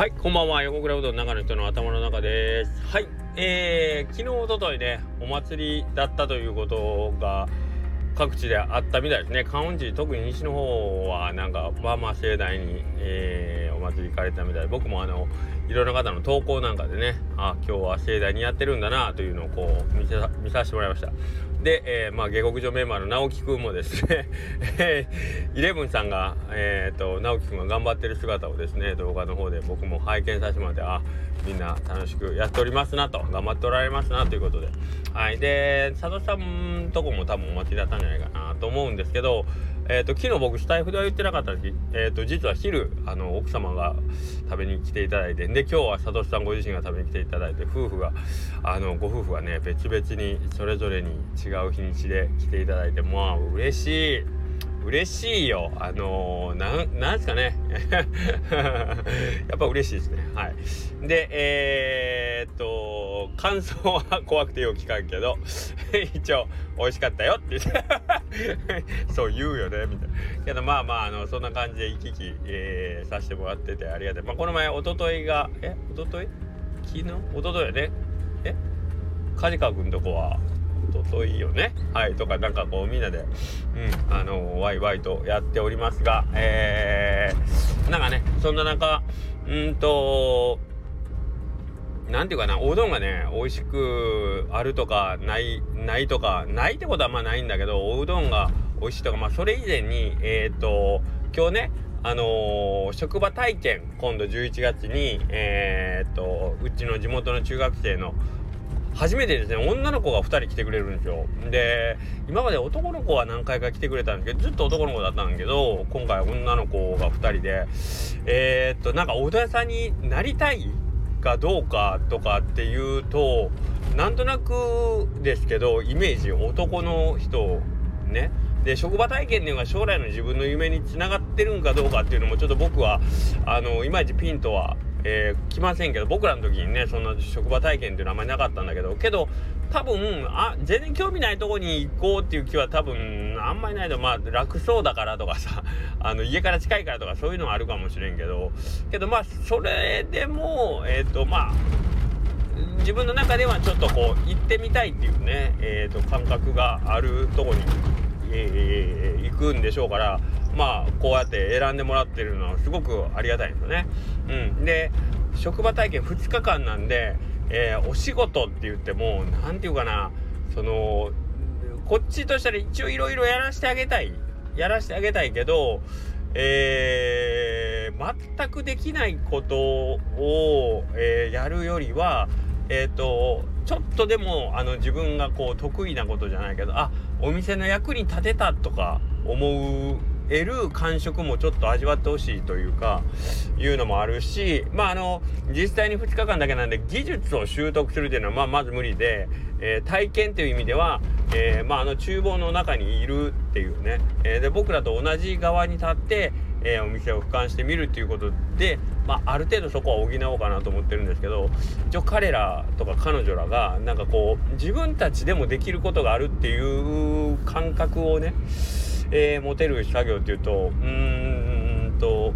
はい、こんばんは。横倉うどんの中の人の頭の中です。はい、えー、昨日、おとといね、お祭りだったということが各地であったみたいですね。観音寺、特に西の方は、なんか、まあまあ盛大に、えー、お祭り行かれたみたいで、僕もあの、いろんな方の投稿なんかでね、あ、今日は盛大にやってるんだなというのをこう見させてもらいました。で、えー、まあ、下克上メンバーの直樹くんもですね イレブンさんが、えー、と、直樹くんが頑張ってる姿をですね、動画の方で僕も拝見させてもらって、あ、みんな楽しくやっておりますなと、頑張っておられますなということで。はい。で、佐藤さんとこも多分お待ちだったんじゃないかなと思うんですけど、えーと、昨日僕スタイフでは言ってなかったんですえーと、実は昼あの奥様が食べに来ていただいてで今日は佐藤さんご自身が食べに来ていただいて夫婦があのご夫婦がね別々にそれぞれに違う日にちで来ていただいてまあ嬉しい。嬉しいよ。あのー、なん、なんですかね。やっぱ嬉しいですね。はい。で、えー、っと、感想は怖くてよく聞かんけど、一応、美味しかったよって言ってそう言うよね、みたいな。けど、まあまあ、あの、そんな感じで行き来、えー、させてもらっててありがたい。まあ、この前、おとといが、え？おととい？昨日？おとといやね。え？梶川君とこは、とといよね？はいとかなんかこうみんなでうんあのワイワイとやっておりますがえー、なんかねそんな中うんとなんていうかなおうどんがね美味しくあるとかないないとかないってことはまあないんだけどおうどんが美味しいとかまあそれ以前にえっ、ー、と今日ねあのー、職場体験今度11月にえっ、とうちの地元の中学生の初めてですね。女の子が2人来てくれるんですよ。で今まで男の子は何回か来てくれたんですけどずっと男の子だったんだけど今回女の子が2人で。えー、っとなんか小田さんになりたいかどうかとかっていうとなんとなくですけどイメージ男の人ね。で職場体験っていうのが将来の自分の夢につながってるんかどうかっていうのもちょっと僕はあのいまいちピンとはえー、来ませんけど僕らの時にねそんな職場体験っていうのはあんまりなかったんだけどけど多分あ全然興味ないとこに行こうっていう気は多分あんまりないとまあ楽そうだからとかさ あの家から近いからとかそういうのはあるかもしれんけどけどまあそれでもえっ、ー、とまあ自分の中ではちょっとこう行ってみたいっていうね、えーと、感覚があるとこに、え、行くんでしょうからまあこうやって選んでもらってるのはすごくありがたいんですよね。うん、で職場体験2日間なんで、えー、お仕事って言っても何て言うかなそのこっちとしたら一応いろいろやらせてあげたいやらせてあげたいけどえー、全くできないことを、えー、やるよりはえっ、ー、とちょっとでもあの自分がこう得意なことじゃないけどあお店の役に立てたとか思う得る感触もちょっと味わってほしいというかいうのもあるしまああの実際に2日間だけなんで技術を習得するっていうのはまあまず無理で、えー、体験っていう意味では、えー、まああの厨房の中にいるっていうね、えー、で僕らと同じ側に立ってえー、お店を俯瞰してみるっていうことで、まあ、ある程度そこは補おうかなと思ってるんですけど一応彼らとか彼女らがなんかこう自分たちでもできることがあるっていう感覚をねえー、持てる作業っていうとうーんと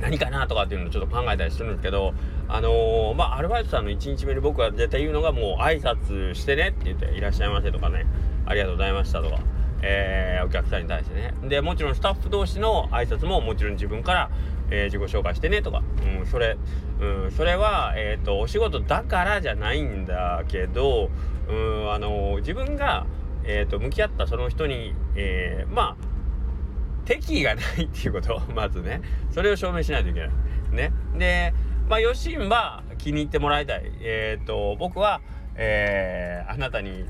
何かなとかっていうのをちょっと考えたりするんですけどあのー、まあアルバイトさんの1日目に僕は絶対言うのがもう挨拶してねって言っていらっしゃいませとかねありがとうございましたとか。えー、お客さんに対してねでもちろんスタッフ同士の挨拶ももちろん自分から、えー、自己紹介してねとか、うん、それ、うん、それは、えーと、お仕事だからじゃないんだけど、うん、あのー、自分がえーと、向き合ったその人に、えー、まあ敵意がないっていうことを まずねそれを証明しないといけない。ね、でまあ余震は気に入ってもらいたい。えっ、ー、と僕は、えー、あなたに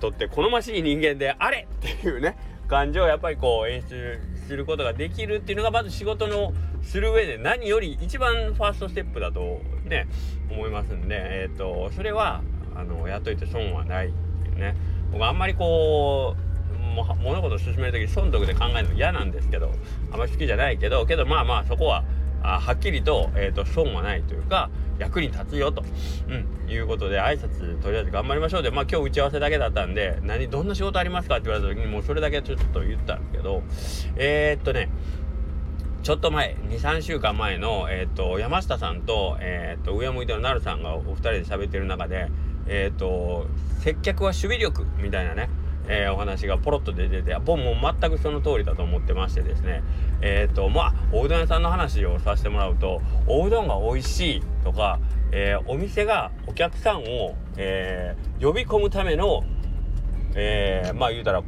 とって好ましい人間であれっていうね感情をやっぱりこう演出することができるっていうのがまず仕事のする上で何より一番ファーストステップだとね思いますんで、えーと、それはあのやっといて損はないっていうね。僕あんまりこう物事を進める時損得で考えるの嫌なんですけどあんまり好きじゃないけどけどまあまあそこはあはっきりと,、えーと、損はないというか役に立つよと、うん、いうことで挨拶とりあえず頑張りましょうでまあ今日打ち合わせだけだったんで何どんな仕事ありますかって言われた時にもうそれだけちょっと言ったんですけどえー、っとねちょっと前23週間前の、えーと、山下さんと,、えーと、上向いてのなるさんがお二人で喋ってる中で、えーと、接客は守備力みたいなね、えー、お話がポロッと出てて僕も全くその通りだと思ってましてですね。えっ、とまあおうどん屋さんの話をさせてもらうとおうどんが美味しいとか、えー、お店がお客さんを、え呼び込むための、えまあ言うたら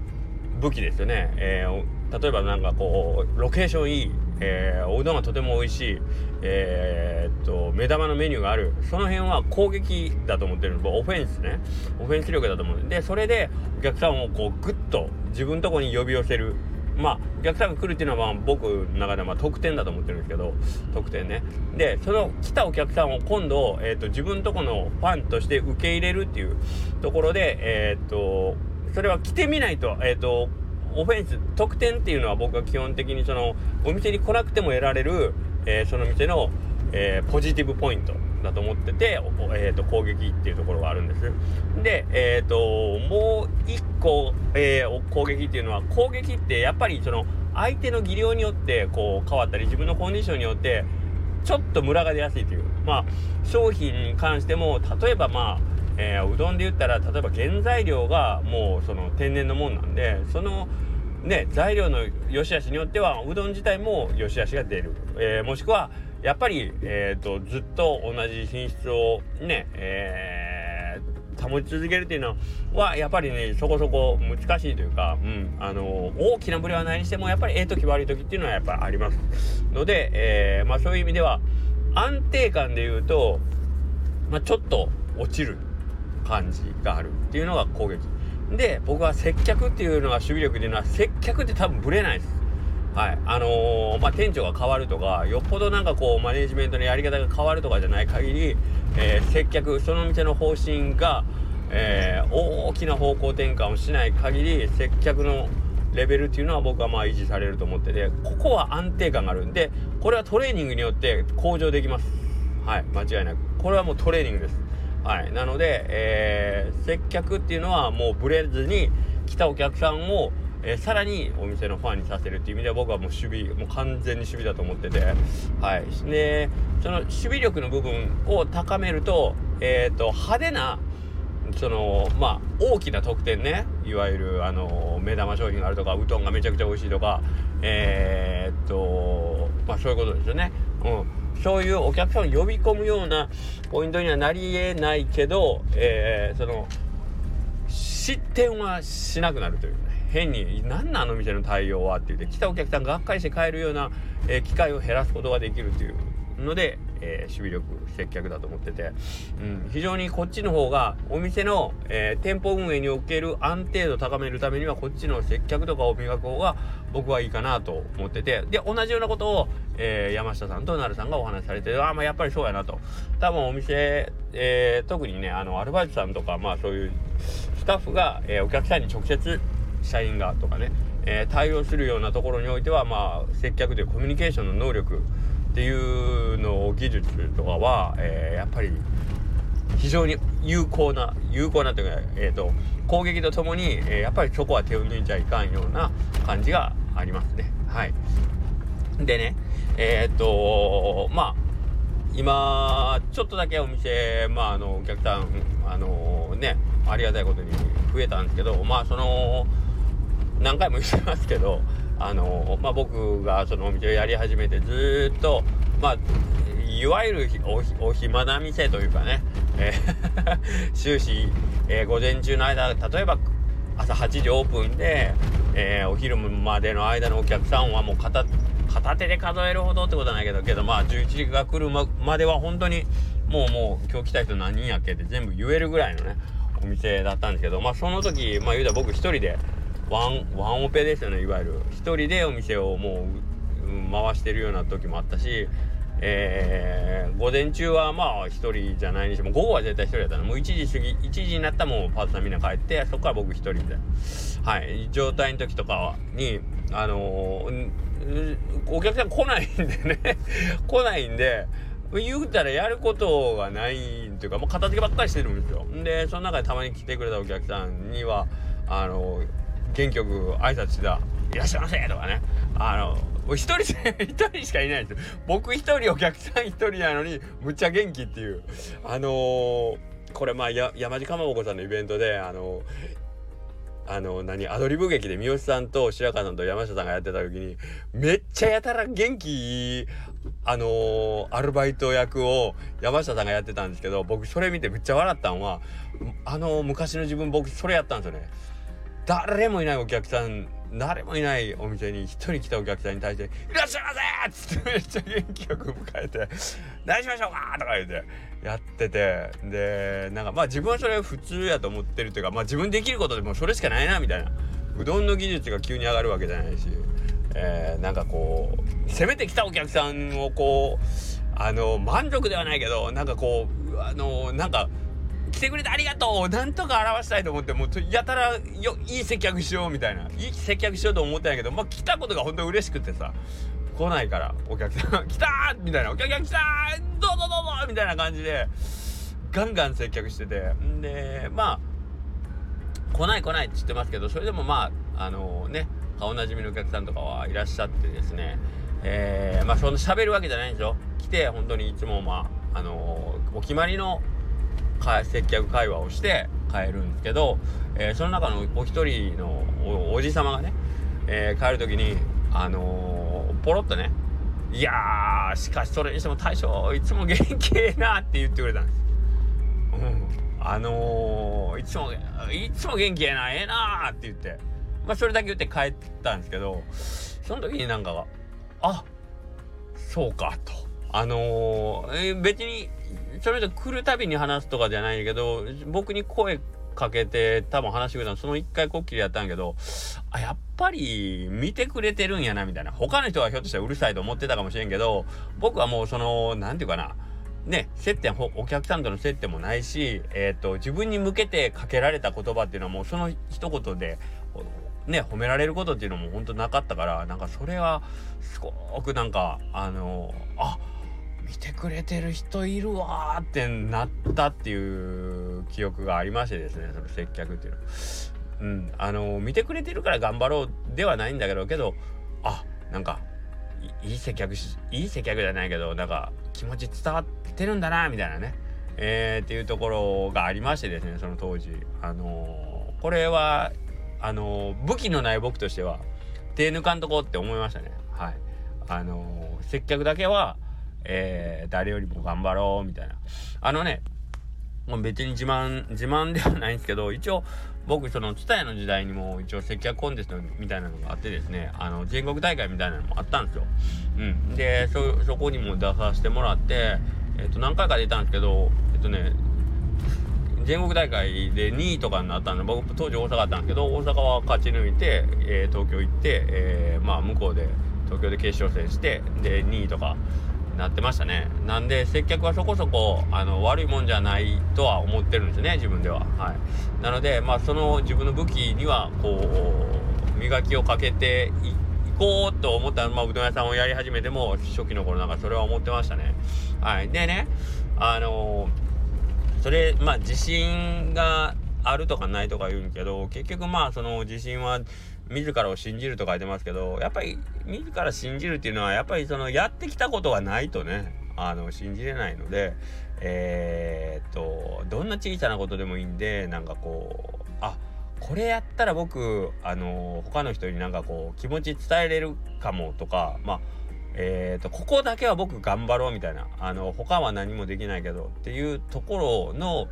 武器ですよね、え例えばなんかこうロケーションいいえー、おうどんがとても美味しい、えー、っと目玉のメニューがある。その辺は攻撃だと思ってるオフェンスね。オフェンス力だと思う。でそれでお客さんをこうグッと自分とこに呼び寄せる。まあお客さんが来るっていうのはまあ僕の中ではまあ得点だと思ってるんですけど得点ね。でその来たお客さんを今度、えー、と自分とこのファンとして受け入れるっていうところでえっ、とそれは来てみないとえっ、とオフェンス得点っていうのは僕は基本的にそのお店に来なくても得られる、えー、その店の、えー、ポジティブポイントだと思ってて、えーと、攻撃っていうところがあるんです。で、えーと、もう一個、えー、攻撃っていうのは攻撃ってやっぱりその相手の技量によってこう変わったり自分のコンディションによってちょっとムラが出やすいというまあ商品に関しても例えばまあえー、うどんで言ったら例えば原材料がもうその天然のもんなんでそのね材料の良し悪しによってはうどん自体も良し悪しが出る、えー、もしくはやっぱり、えーと、ずっと同じ品質をね、えー、保ち続けるっていうのはやっぱりねそこそこ難しいというか、うん、あの大きなブレはないにしてもやっぱりええ時悪い時っていうのはやっぱりあります。ので、えー、まあ、そういう意味では安定感で言うと、まあ、ちょっと落ちる。感じがあるっていうのが攻撃。で僕は接客っていうのが守備力っていうのは接客って多分ぶれないです。はい。あのー、まあ、店長が変わるとかよっぽどなんかこうマネジメントのやり方が変わるとかじゃない限り、えー、接客その店の方針が、えー、大きな方向転換をしない限り接客のレベルっていうのは僕はまあ維持されると思っててここは安定感があるんでこれはトレーニングによって向上できます。はい。間違いなく。これはもうトレーニングです。はい、なので、えー、接客っていうのはもうブレずに来たお客さんを、えー、さらにお店のファンにさせるっていう意味では僕はもう守備もう完全に守備だと思ってて、はい、でその守備力の部分を高めると,、えーと、派手なそのまあ大きな特典ね。いわゆるあの目玉商品があるとかうどんがめちゃくちゃ美味しいとかえー、っとまあそういうことですよね。うん。そういうお客さんを呼び込むようなポイントにはなりえないけど、えー、その失点はしなくなるというね。変に何なあの店の対応はって言って来たお客さんががっかりして帰るような、えー、機会を減らすことができるというので、えー、守備力接客だと思ってて、うん、非常にこっちの方がお店の、えー、店舗運営における安定度を高めるためにはこっちの接客とかを磨く方が僕はいいかなと思っててで同じようなことを、えー、山下さんとなるさんがお話しされてああまあやっぱりそうやなと。多分お店、え特にねあのアルバイトさんとかまあそういうスタッフが、えお客さんに直接社員がとかね、え対応するようなところにおいてはまあ接客というコミュニケーションの能力っていうのを技術とかは、えー、やっぱり非常に有効な有効なというか、えーと、攻撃とともに、えー、やっぱりそこは手を抜いちゃいかんような感じがありますね。はい、でねえっ、とまあ今ちょっとだけお店まああのお客さんあのねありがたいことに増えたんですけどまあその何回も言ってますけどあのまあ、僕がそのお店をやり始めてずっと、まあ、いわゆるお暇な店というかね、えー、終始、えー、午前中の間例えば朝8時オープンで、えー、お昼までの間のお客さんはもう片片手で数えるほどってことはないけどけどまあ11時が来るまでは本当にもうもう今日来た人何人やっけって全部言えるぐらいのねお店だったんですけどまあその時まあ言うたら僕一人でワンワンオペですよねいわゆる。一人でお店をもう回してるような時もあったしえー、午前中はまあ一人じゃないにしても午後は絶対一人だったの。もう1時過ぎ1時になったらもうパートナーみんな帰ってそこから僕一人で。はい。状態の時とかにあのー、お客さん来ないんでね。来ないんで言うたらやることがないっていうかもう片付けばっかりしてるんですよ。でその中でたまに来てくれたお客さんにはあのー元気よく挨拶した「いらっしゃいませ」とかね。あの一人 一人しかいないんですよ。僕一人お客さん一人なのにむっちゃ元気っていう。あのー、これまあや山地かまぼこさんのイベントであのあの何アドリブ劇で三好さんと白川さんと山下さんがやってた時にめっちゃやたら元気あのー、アルバイト役を山下さんがやってたんですけど僕それ見てめっちゃ笑ったんはあのー、昔の自分僕それやったんですよね。誰もいないお客さん誰もいないお店に一人来たお客さんに対して「いらっしゃいませ!」っつってめっちゃ元気よく迎えて「何しましょうか!」とか言ってやっててでなんかまあ自分はそれ普通やと思ってるというかまあ自分できることでもそれしかないなみたいなうどんの技術が急に上がるわけじゃないし、えー、なんかこう攻めてきたお客さんをこうあの満足ではないけどなんかこうあのなんか来てくれてありがとう。なんとか表したいと思ってもうやたらよいい接客しようみたいな。いい接客しようと思ったんやけどまあ来たことが本当に嬉しくてさ。来ないからお客さん。来たーみたいな。お客さん来たーどうぞどうぞみたいな感じでガンガン接客してて。んでまあ来ない来ないって言ってますけどそれでもまああのー、ね顔なじみのお客さんとかはいらっしゃってですね。えー、まあその喋るわけじゃないんですよ。来て本当にいつもまああのー、お決まりのか接客会話をして帰るんですけど、えー、その中のお一人のおじ様がね、えー、帰る時にあのー、ポロッとね「いやーしかしそれにしても大将いつも元気ええな」って言ってくれたんです。うん、あのー、いつもいつも元気ええなええなって言って。まあそれだけ言って帰ったんですけどその時になんかあそうかと。あのー、別にそれで来るたびに話すとかじゃないけど僕に声かけて多分話してくれたのその1回こっきりやったんやけどあやっぱり見てくれてるんやなみたいな。他の人はひょっとしたらうるさいと思ってたかもしれんけど僕はもうその何て言うかな。ね接点お客さんとの接点もないし、えーと、自分に向けてかけられた言葉っていうのはもうその一言でね褒められることっていうのも本当なかったからなんかそれはすごくなんかあのあっ見てくれてる人いるわってなったっていう記憶がありましてですねその接客っていうの。うんあの見てくれてるから頑張ろうではないんだけどけどあなんかいい接客いい接客じゃないけどなんか気持ち伝わってるんだなみたいなね。えー、っていうところがありましてですねその当時。あのー、これはあのー、武器のない僕としては手抜かんとこって思いましたね。はい。あの接客だけはえー、誰よりも頑張ろうみたいなあのねもう別に自慢自慢ではないんですけど一応僕そのツタヤの時代にも一応接客コンテストみたいなのがあってですねあの全国大会みたいなのもあったんですよ。うん、でそそこにも出させてもらって、えっと、何回か出たんですけどえっとね全国大会で2位とかになったんで僕当時大阪だったんですけど大阪は勝ち抜いて、えー、東京行って、えー、まあ向こうで東京で決勝戦してで2位とかなってましたね。なんで接客はそこそこあの悪いもんじゃないとは思ってるんですね自分では。はい。なのでまあその自分の武器にはこう磨きをかけていこうと思った、まあ、うどん屋さんをやり始めても初期の頃なんかそれは思ってましたね。はい。でねあのー、それまあ自信があるとかないとか言うんけど結局まあその自信は自らを信じると書いてますけどやっぱり自ら信じるっていうのはやっぱりそのやってきたことがないとねあの信じれないのでえー、っとどんな小さなことでもいいんでなんかこうあこれやったら僕あの他の人になんかこう気持ち伝えれるかもとかまあえーと、ここだけは僕頑張ろうみたいなあの他は何もできないけどっていうところの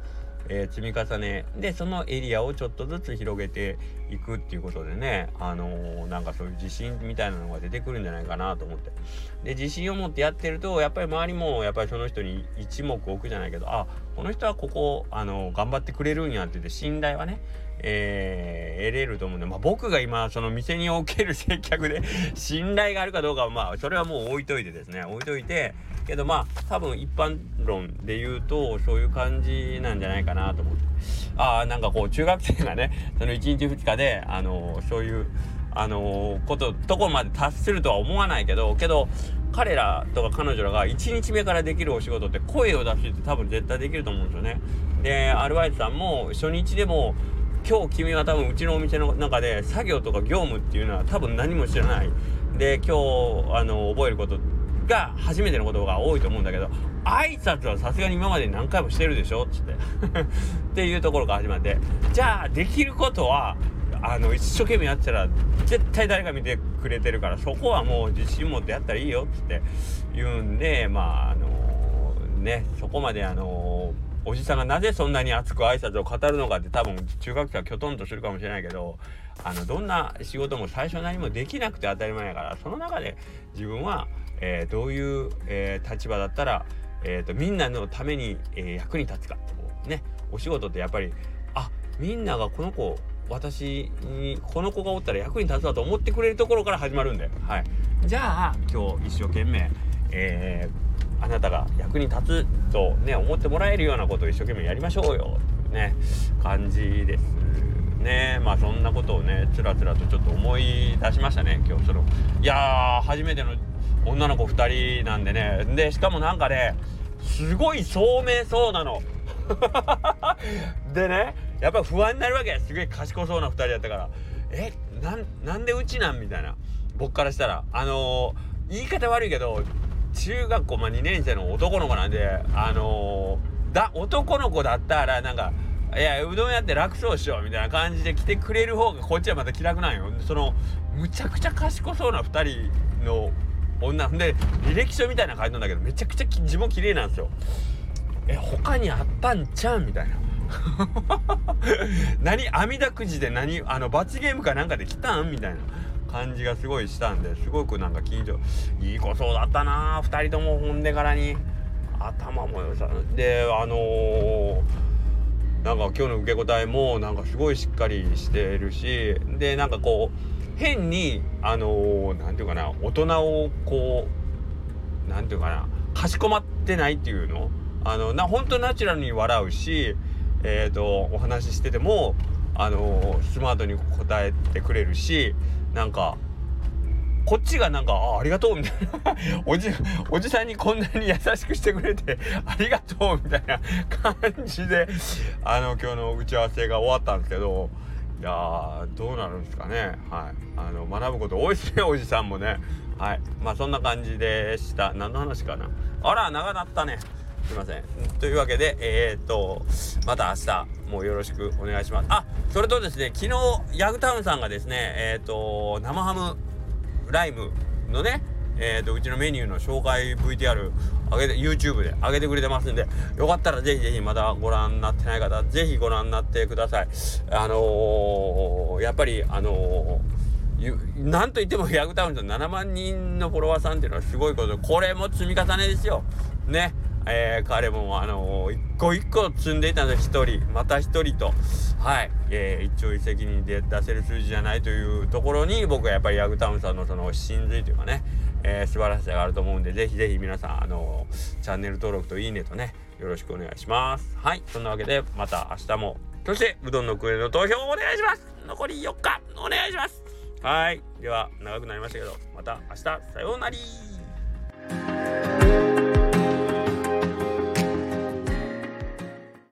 えー、積み重ね。でそのエリアをちょっとずつ広げていくっていうことでねあのー、なんかそういう自信みたいなのが出てくるんじゃないかなと思って。で自信を持ってやってるとやっぱり周りもやっぱりその人に一目置くじゃないけどあこの人はここあのー、頑張ってくれるんやって言って信頼はねえー、得れると思うんで、まあ、僕が今その店における接客で 信頼があるかどうかはまあそれはもう置いといてですね置いといてけどまあ多分一般論で言うとそういう感じなんじゃないかなと思ってああなんかこう中学生がねその1日2日であのそういうあのこととこまで達するとは思わないけどけど彼らとか彼女らが1日目からできるお仕事って声を出してて多分絶対できると思うんですよね。でアルバイトさんも初日でも今日君は多分うちのお店の中で作業とか業務っていうのは多分何も知らない。で今日あの覚えることが初めてのことが多いと思うんだけど挨拶はさすがに今まで何回もしてるでしょっつって。っていうところから始まって。じゃあできることはあの一生懸命やってたら絶対誰か見てくれてるからそこはもう自信持ってやったらいいよっつって言うんでまああのー、ねそこまであのーおじさんがなぜそんなに熱く挨拶を語るのかって多分中学生はきょとんとするかもしれないけどあのどんな仕事も最初何もできなくて当たり前やからその中で自分は、えー、どういう、えー、立場だったら、えーと、みんなのために、えー、役に立つかねお仕事ってやっぱりあみんながこの子私にこの子がおったら役に立つわと思ってくれるところから始まるんで、はい、じゃあ今日一生懸命、えーあなたが役に立つとね思ってもらえるようなことを一生懸命やりましょうよ。っていうね。感じですね。まあそんなことをねつらつらとちょっと思い出しましたね今日その。いやー初めての女の子2人なんでね。でしかもなんかねすごい聡明そうなの。でねやっぱ不安になるわけ。すげえ賢そうな2人やったから。えなんでうちなん？みたいな。僕からしたら。あのー、言い方悪いけど中学校、まあ、2年生の男の子なんであのー、だ男の子だったらなんかいやうどん屋って楽勝しようみたいな感じで来てくれる方がこっちはまた気楽なんよ。そのむちゃくちゃ賢そうな2人の女。で履歴書みたいな感じなんだけどめちゃくちゃ字も綺麗なんですよ。え他にあったんちゃうみたいな。何網だくじで何あの罰ゲームかなんかで来たんみたいな。感じがすごいしたんですごくなんか緊張いい子そうだったな2人ともほんでからに。頭も良さであのー、なんか今日の受け答えもなんかすごいしっかりしてるしでなんかこう変にあの何、ー、て言うかな大人をこう何て言うかなかしこまってないっていうの？あのな本当ナチュラルに笑うしえ、ー、とお話ししててもあのスマートに答えてくれるしなんかこっちがなんかあありがとうみたいな。おじおじさんにこんなに優しくしてくれて ありがとうみたいな 感じであの今日の打ち合わせが終わったんですけどいやどうなるんですかね。はい。あの学ぶこと多いですねおじさんもね。はい。まあそんな感じでした。何の話かな。あら長なったね。すいません。というわけで、えー、っと、また明日もよろしくお願いします。あ、それとですね、昨日、ヤグタウンさんがですね、えー、っと、生ハムライムのね、えー、とうちのメニューの紹介 VTR 上げて YouTube で上げてくれてますんでよかったらぜひぜひまだご覧になってない方ぜひご覧になってくださいあのー、やっぱりあのー、なんといってもヤグタウンの7万人のフォロワーさんっていうのはすごいことこれも積み重ねですよねえー、彼もあのー、一個一個積んでいたので一人また一人とはい、えー、一朝一夕に出せる数字じゃないというところに僕はやっぱりヤグタウンさんのその真髄というかね、えー、素晴らしさがあると思うんでぜひぜひ皆さんあの、チャンネル登録といいねとねよろしくお願いします。はいそんなわけでまた明日もそしてうどんのクエの投票をお願いします。残り4日お願いします。はいでは長くなりましたけどまた明日さようなら。